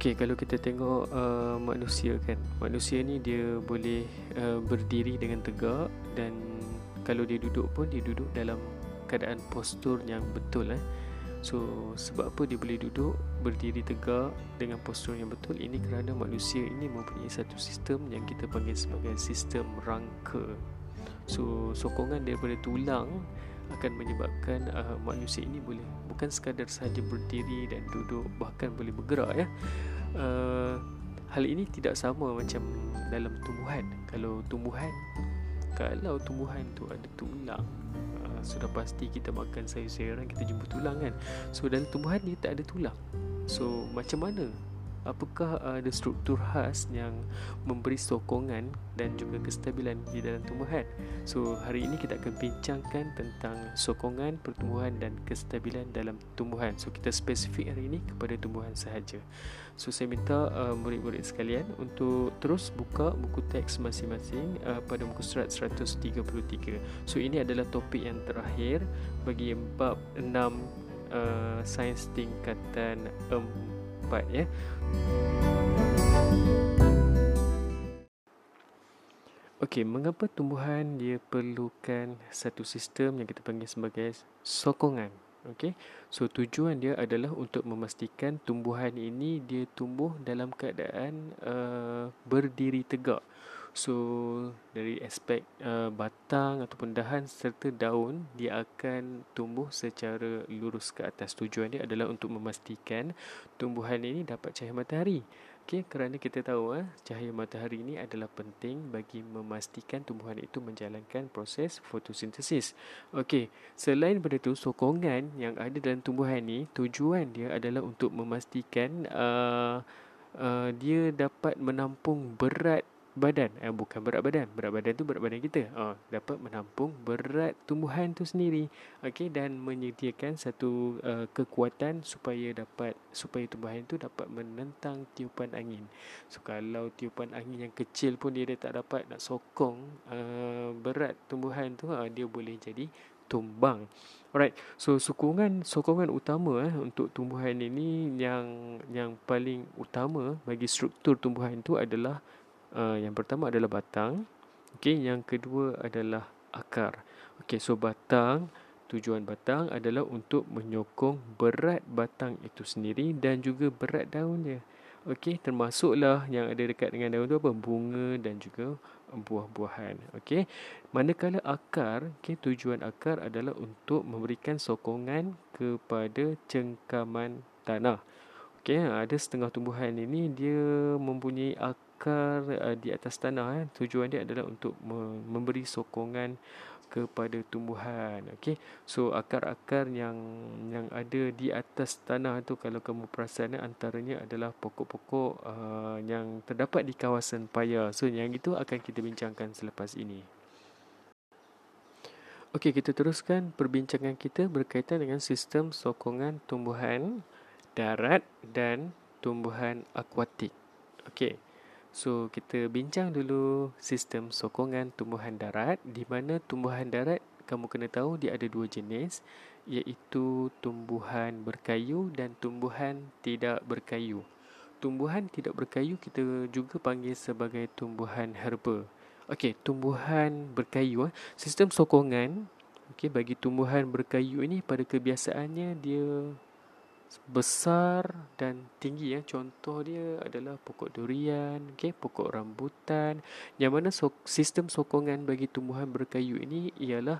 Okey, kalau kita tengok uh, manusia kan, manusia ni dia boleh uh, berdiri dengan tegak dan kalau dia duduk pun dia duduk dalam keadaan postur yang betul eh. So sebab apa dia boleh duduk berdiri tegak dengan postur yang betul ini kerana manusia ini mempunyai satu sistem yang kita panggil sebagai sistem rangka. So sokongan daripada tulang akan menyebabkan uh, manusia ini boleh bukan sekadar sahaja berdiri dan duduk bahkan boleh bergerak ya. Uh, hal ini tidak sama macam dalam tumbuhan. Kalau tumbuhan kalau tumbuhan tu ada tulang uh, sudah pasti kita makan sayur-sayuran kita jumpa tulang kan. So dalam tumbuhan dia tak ada tulang. So macam mana apakah ada struktur khas yang memberi sokongan dan juga kestabilan di dalam tumbuhan. So hari ini kita akan bincangkan tentang sokongan pertumbuhan dan kestabilan dalam tumbuhan. So kita spesifik hari ini kepada tumbuhan sahaja. So saya minta uh, murid-murid sekalian untuk terus buka buku teks masing-masing uh, pada muka surat 133. So ini adalah topik yang terakhir bagi bab 6 uh, sains tingkatan 4 ya. Okey, mengapa tumbuhan dia perlukan satu sistem yang kita panggil sebagai sokongan? Okey. So tujuan dia adalah untuk memastikan tumbuhan ini dia tumbuh dalam keadaan uh, berdiri tegak. So dari aspek uh, batang ataupun dahan serta daun dia akan tumbuh secara lurus ke atas. Tujuan dia adalah untuk memastikan tumbuhan ini dapat cahaya matahari. Okey, kerana kita tahu eh, cahaya matahari ini adalah penting bagi memastikan tumbuhan itu menjalankan proses fotosintesis. Okey, selain daripada itu sokongan yang ada dalam tumbuhan ini tujuan dia adalah untuk memastikan uh, uh, dia dapat menampung berat badan. Eh bukan berat badan. Berat badan tu berat badan kita. Oh dapat menampung berat tumbuhan tu sendiri. Okey dan menyediakan satu uh, kekuatan supaya dapat supaya tumbuhan tu dapat menentang tiupan angin. So kalau tiupan angin yang kecil pun dia, dia tak dapat nak sokong uh, berat tumbuhan tu uh, dia boleh jadi tumbang. Alright. So sokongan sokongan utama eh untuk tumbuhan ini yang yang paling utama bagi struktur tumbuhan itu adalah uh, yang pertama adalah batang. Okey, yang kedua adalah akar. Okey, so batang tujuan batang adalah untuk menyokong berat batang itu sendiri dan juga berat daunnya. Okey, termasuklah yang ada dekat dengan daun tu apa? Bunga dan juga buah-buahan. Okey. Manakala akar, okey, tujuan akar adalah untuk memberikan sokongan kepada cengkaman tanah. Okey, ada setengah tumbuhan ini dia mempunyai akar akar uh, di atas tanah eh. tujuan dia adalah untuk me- memberi sokongan kepada tumbuhan okey so akar-akar yang yang ada di atas tanah tu kalau kamu perasan eh, antaranya adalah pokok-pokok uh, yang terdapat di kawasan paya so yang itu akan kita bincangkan selepas ini Okey, kita teruskan perbincangan kita berkaitan dengan sistem sokongan tumbuhan darat dan tumbuhan akuatik. Okey. So kita bincang dulu sistem sokongan tumbuhan darat di mana tumbuhan darat kamu kena tahu dia ada dua jenis iaitu tumbuhan berkayu dan tumbuhan tidak berkayu. Tumbuhan tidak berkayu kita juga panggil sebagai tumbuhan herba. Okey, tumbuhan berkayu eh. sistem sokongan okey bagi tumbuhan berkayu ini pada kebiasaannya dia besar dan tinggi ya. Contoh dia adalah pokok durian, okey, pokok rambutan. Yang mana so- sistem sokongan bagi tumbuhan berkayu ini ialah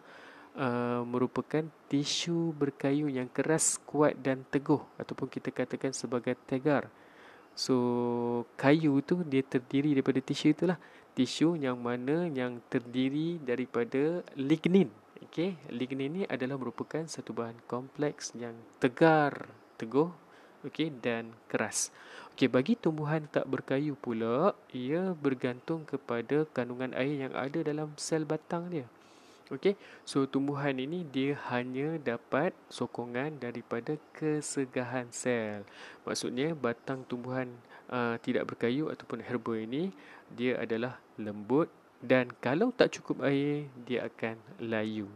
uh, merupakan tisu berkayu yang keras, kuat dan teguh ataupun kita katakan sebagai tegar. So kayu tu dia terdiri daripada tisu itulah. Tisu yang mana yang terdiri daripada lignin. Okey, lignin ni adalah merupakan satu bahan kompleks yang tegar teguh okey dan keras. Okey bagi tumbuhan tak berkayu pula ia bergantung kepada kandungan air yang ada dalam sel batang dia. Okey, so tumbuhan ini dia hanya dapat sokongan daripada kesegahan sel. Maksudnya batang tumbuhan uh, tidak berkayu ataupun herba ini dia adalah lembut dan kalau tak cukup air dia akan layu.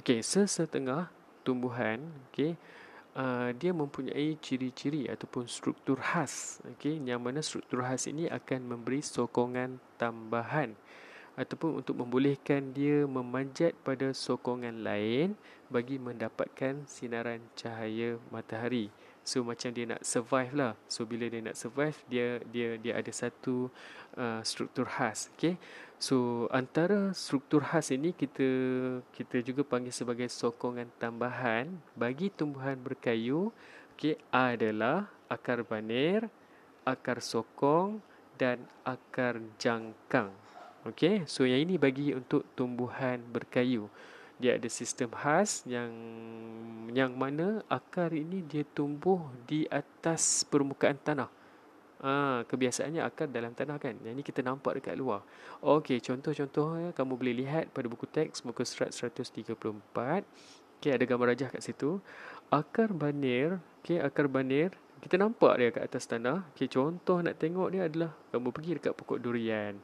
Okey, sesetengah tumbuhan okey uh, dia mempunyai ciri-ciri ataupun struktur khas okey yang mana struktur khas ini akan memberi sokongan tambahan ataupun untuk membolehkan dia memanjat pada sokongan lain bagi mendapatkan sinaran cahaya matahari. So macam dia nak survive lah. So bila dia nak survive dia dia dia ada satu uh, struktur khas, okey. So antara struktur khas ini kita kita juga panggil sebagai sokongan tambahan bagi tumbuhan berkayu, okey, adalah akar banir, akar sokong dan akar jangkang. Okey, so yang ini bagi untuk tumbuhan berkayu dia ada sistem khas yang yang mana akar ini dia tumbuh di atas permukaan tanah. Ah, ha, kebiasaannya akar dalam tanah kan. Yang ini kita nampak dekat luar. Okey, contoh-contoh ya, kamu boleh lihat pada buku teks muka surat 134. Okey, ada gambar rajah kat situ. Akar banir, okey, akar banir kita nampak dia kat atas tanah. Okey, contoh nak tengok dia adalah kamu pergi dekat pokok durian.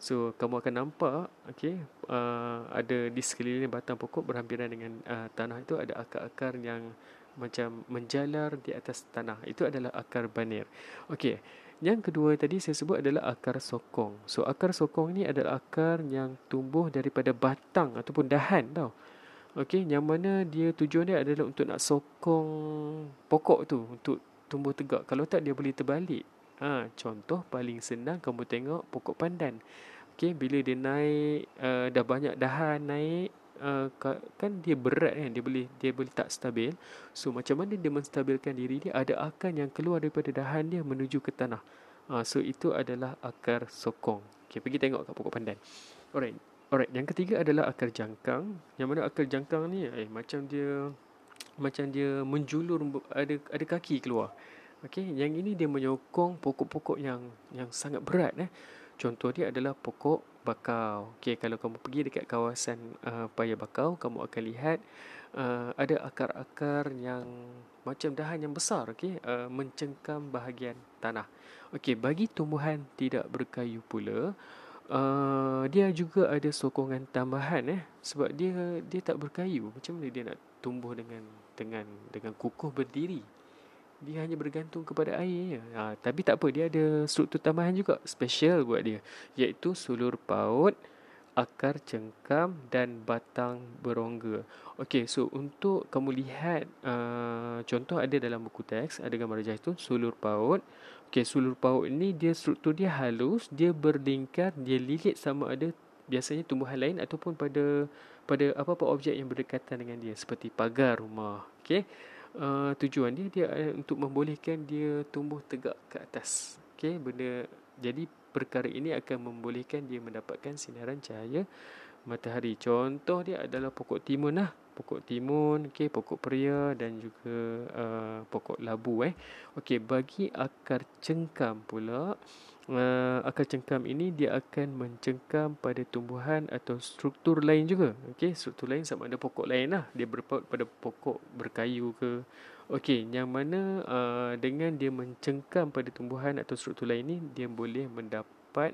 So kamu akan nampak okay, uh, ada di sekeliling batang pokok berhampiran dengan uh, tanah itu ada akar-akar yang macam menjalar di atas tanah. Itu adalah akar banir. Okey. Yang kedua tadi saya sebut adalah akar sokong. So akar sokong ni adalah akar yang tumbuh daripada batang ataupun dahan tau. Okey, yang mana dia tujuan dia adalah untuk nak sokong pokok tu untuk tumbuh tegak. Kalau tak dia boleh terbalik. Ha, contoh paling senang kamu tengok pokok pandan. Okey, bila dia naik uh, dah banyak dahan naik uh, kan dia berat kan, dia boleh dia boleh tak stabil. So macam mana dia menstabilkan diri dia? Ada akar yang keluar daripada dahan dia menuju ke tanah. Uh, so itu adalah akar sokong. Okey, pergi tengok kat pokok pandan. Alright. Alright, yang ketiga adalah akar jangkang. Yang mana akar jangkang ni eh macam dia macam dia menjulur ada ada kaki keluar. Okey, yang ini dia menyokong pokok-pokok yang yang sangat berat eh. Contoh dia adalah pokok bakau. Okey, kalau kamu pergi dekat kawasan uh, paya bakau, kamu akan lihat uh, ada akar-akar yang macam dahan yang besar, okey, uh, mencengkam bahagian tanah. Okey, bagi tumbuhan tidak berkayu pula, uh, dia juga ada sokongan tambahan eh sebab dia dia tak berkayu. Macam mana dia nak tumbuh dengan dengan dengan kukuh berdiri? dia hanya bergantung kepada air je. Ha, tapi tak apa, dia ada struktur tambahan juga special buat dia. Iaitu sulur paut, akar cengkam dan batang berongga. Okey, so untuk kamu lihat uh, contoh ada dalam buku teks, ada gambar rajah itu, sulur paut. Okey, sulur paut ini dia struktur dia halus, dia berlingkar, dia lilit sama ada biasanya tumbuhan lain ataupun pada pada apa-apa objek yang berdekatan dengan dia seperti pagar rumah. Okey uh, tujuan dia dia uh, untuk membolehkan dia tumbuh tegak ke atas. Okey, benda jadi perkara ini akan membolehkan dia mendapatkan sinaran cahaya matahari. Contoh dia adalah pokok timun lah. Pokok timun, okey, pokok peria dan juga uh, pokok labu eh. Okey, bagi akar cengkam pula uh, akar cengkam ini dia akan mencengkam pada tumbuhan atau struktur lain juga. Okey, struktur lain sama ada pokok lain lah. Dia berpaut pada pokok berkayu ke. Okey, yang mana uh, dengan dia mencengkam pada tumbuhan atau struktur lain ini, dia boleh mendapat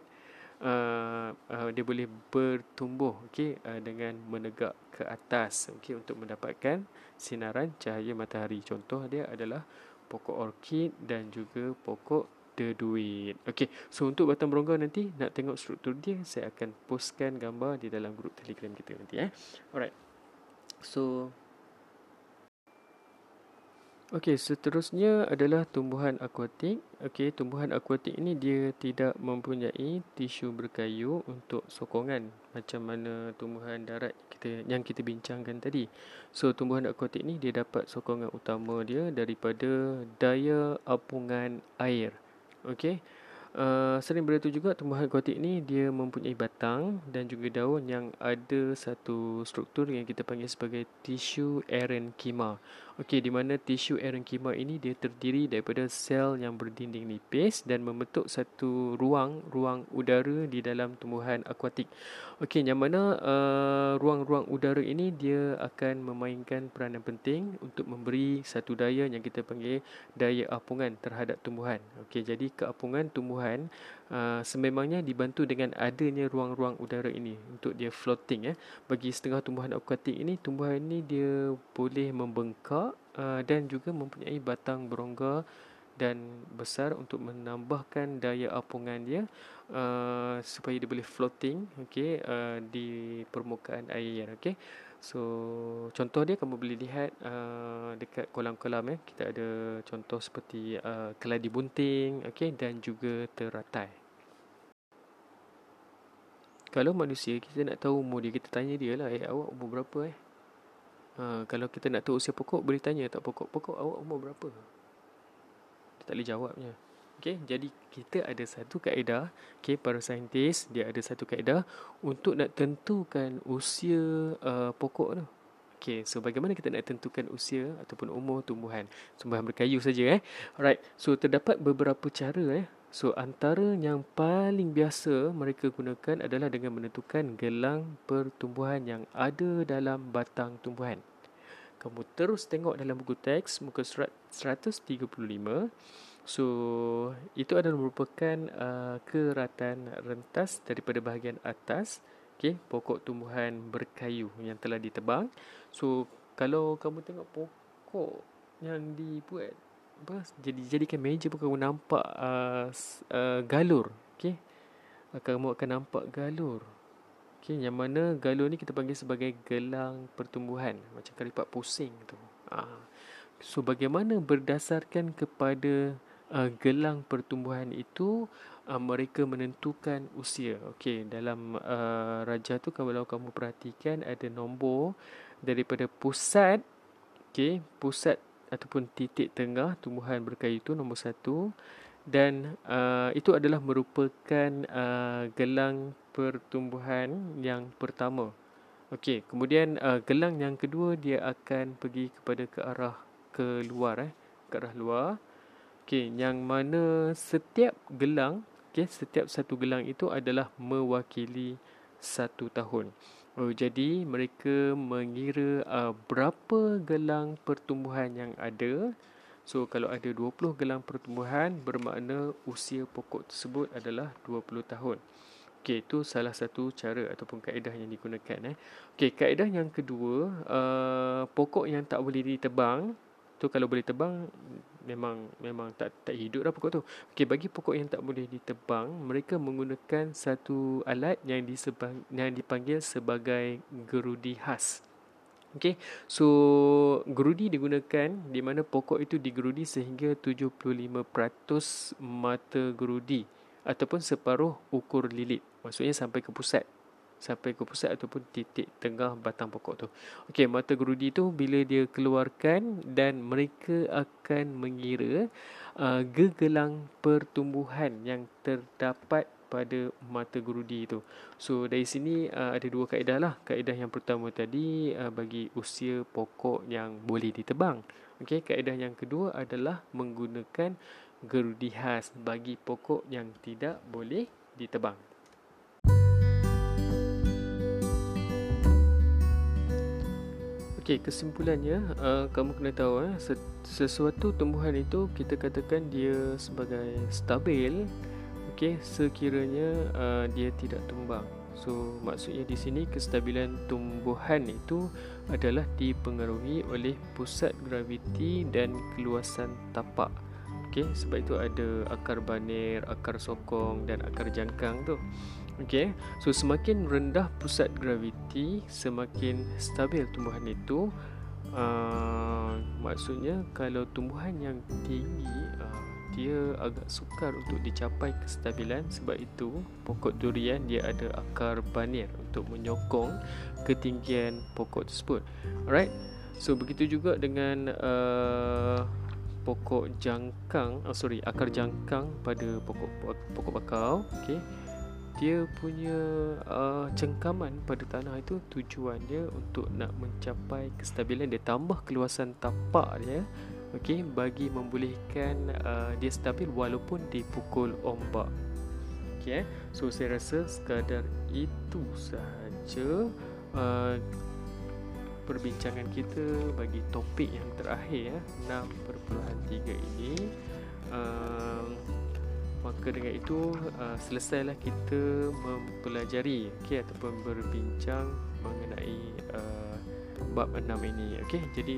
uh, uh, dia boleh bertumbuh okey uh, dengan menegak ke atas okey untuk mendapatkan sinaran cahaya matahari. Contoh dia adalah pokok orkid dan juga pokok ada duit. Okey, so untuk batang berongga nanti nak tengok struktur dia, saya akan postkan gambar di dalam grup Telegram kita nanti eh. Alright. So Okey, seterusnya adalah tumbuhan akuatik. Okey, tumbuhan akuatik ini dia tidak mempunyai tisu berkayu untuk sokongan macam mana tumbuhan darat kita yang kita bincangkan tadi. So, tumbuhan akuatik ini dia dapat sokongan utama dia daripada daya apungan air. Okey. Uh, sering beratu juga tumbuhan aquatik ni dia mempunyai batang dan juga daun yang ada satu struktur yang kita panggil sebagai tisu erenkima. Okey, di mana tisu erenkima ini dia terdiri daripada sel yang berdinding nipis dan membentuk satu ruang ruang udara di dalam tumbuhan akuatik. Okey, yang mana uh, ruang-ruang udara ini dia akan memainkan peranan penting untuk memberi satu daya yang kita panggil daya apungan terhadap tumbuhan. Okey, jadi keapungan tumbuhan tumbuhan uh, sememangnya dibantu dengan adanya ruang-ruang udara ini untuk dia floating ya. Bagi setengah tumbuhan akuatik ini, tumbuhan ini dia boleh membengkak uh, dan juga mempunyai batang berongga dan besar untuk menambahkan daya apungan dia uh, supaya dia boleh floating okey uh, di permukaan air okey So contoh dia kamu boleh lihat uh, dekat kolam-kolam eh kita ada contoh seperti uh, keladi bunting okey dan juga teratai. Kalau manusia kita nak tahu umur dia kita tanya dia lah eh awak umur berapa eh? Uh, kalau kita nak tahu usia pokok boleh tanya tak pokok pokok awak umur berapa? Dia tak boleh jawabnya. Okay, jadi kita ada satu kaedah, okay, para saintis dia ada satu kaedah untuk nak tentukan usia uh, pokok tu. Okay, so bagaimana kita nak tentukan usia ataupun umur tumbuhan? Tumbuhan berkayu saja eh. Alright, so terdapat beberapa cara eh. So antara yang paling biasa mereka gunakan adalah dengan menentukan gelang pertumbuhan yang ada dalam batang tumbuhan. Kamu terus tengok dalam buku teks muka surat 135 So itu adalah merupakan uh, keratan rentas daripada bahagian atas okay, pokok tumbuhan berkayu yang telah ditebang. So kalau kamu tengok pokok yang dibuat apa jadi jadikan meja pun kamu nampak uh, uh, galur, okey. Uh, kamu akan nampak galur. Okey, yang mana galur ni kita panggil sebagai gelang pertumbuhan macam kalipat pusing tu. Uh. So bagaimana berdasarkan kepada uh, gelang pertumbuhan itu uh, mereka menentukan usia. Okey, dalam uh, raja tu kalau kamu perhatikan ada nombor daripada pusat okey, pusat ataupun titik tengah tumbuhan berkayu itu nombor satu dan uh, itu adalah merupakan uh, gelang pertumbuhan yang pertama. Okey, kemudian uh, gelang yang kedua dia akan pergi kepada ke arah keluar eh, ke arah luar. Okey, yang mana setiap gelang, okey, setiap satu gelang itu adalah mewakili satu tahun. Oh, jadi mereka mengira uh, berapa gelang pertumbuhan yang ada. So kalau ada 20 gelang pertumbuhan bermakna usia pokok tersebut adalah 20 tahun. Okey, itu salah satu cara ataupun kaedah yang digunakan eh. Okey, kaedah yang kedua, uh, pokok yang tak boleh ditebang tu kalau boleh tebang memang memang tak tak hidup dah pokok tu. Okey bagi pokok yang tak boleh ditebang, mereka menggunakan satu alat yang disebang, yang dipanggil sebagai gerudi khas. Okey. So gerudi digunakan di mana pokok itu digerudi sehingga 75% mata gerudi ataupun separuh ukur lilit. Maksudnya sampai ke pusat sampai ke pusat ataupun titik tengah batang pokok tu. Okey, mata gerudi tu bila dia keluarkan dan mereka akan mengira uh, gegelang pertumbuhan yang terdapat pada mata gerudi itu. So dari sini uh, ada dua kaedah lah. Kaedah yang pertama tadi uh, bagi usia pokok yang boleh ditebang. Okey, kaedah yang kedua adalah menggunakan gerudi khas bagi pokok yang tidak boleh ditebang. Okey, kesimpulannya uh, kamu kena tahu eh sesuatu tumbuhan itu kita katakan dia sebagai stabil okey sekiranya uh, dia tidak tumbang. So maksudnya di sini kestabilan tumbuhan itu adalah dipengaruhi oleh pusat graviti dan keluasan tapak. Okey, sebab itu ada akar banir, akar sokong dan akar jangkang tu. Okey, so semakin rendah pusat graviti, semakin stabil tumbuhan itu. Uh, maksudnya kalau tumbuhan yang tinggi, uh, dia agak sukar untuk dicapai kestabilan. Sebab itu pokok durian dia ada akar banir untuk menyokong ketinggian pokok tersebut. Alright, so begitu juga dengan uh, pokok jangkang, oh sorry akar jangkang pada pokok pokok bakau. Okay dia punya uh, cengkaman pada tanah itu tujuan dia untuk nak mencapai kestabilan dia tambah keluasan tapak dia okey bagi membolehkan uh, dia stabil walaupun dipukul ombak okey eh? so saya rasa sekadar itu sahaja uh, perbincangan kita bagi topik yang terakhir ya 6.3 ini uh, maka dengan itu uh, selesailah kita mempelajari okey ataupun berbincang mengenai uh, bab 6 ini okey. Jadi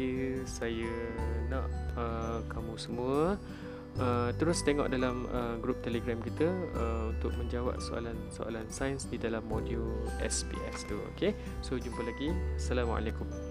saya nak uh, kamu semua uh, terus tengok dalam uh, grup Telegram kita uh, untuk menjawab soalan-soalan sains di dalam modul SPS tu okey. So jumpa lagi. Assalamualaikum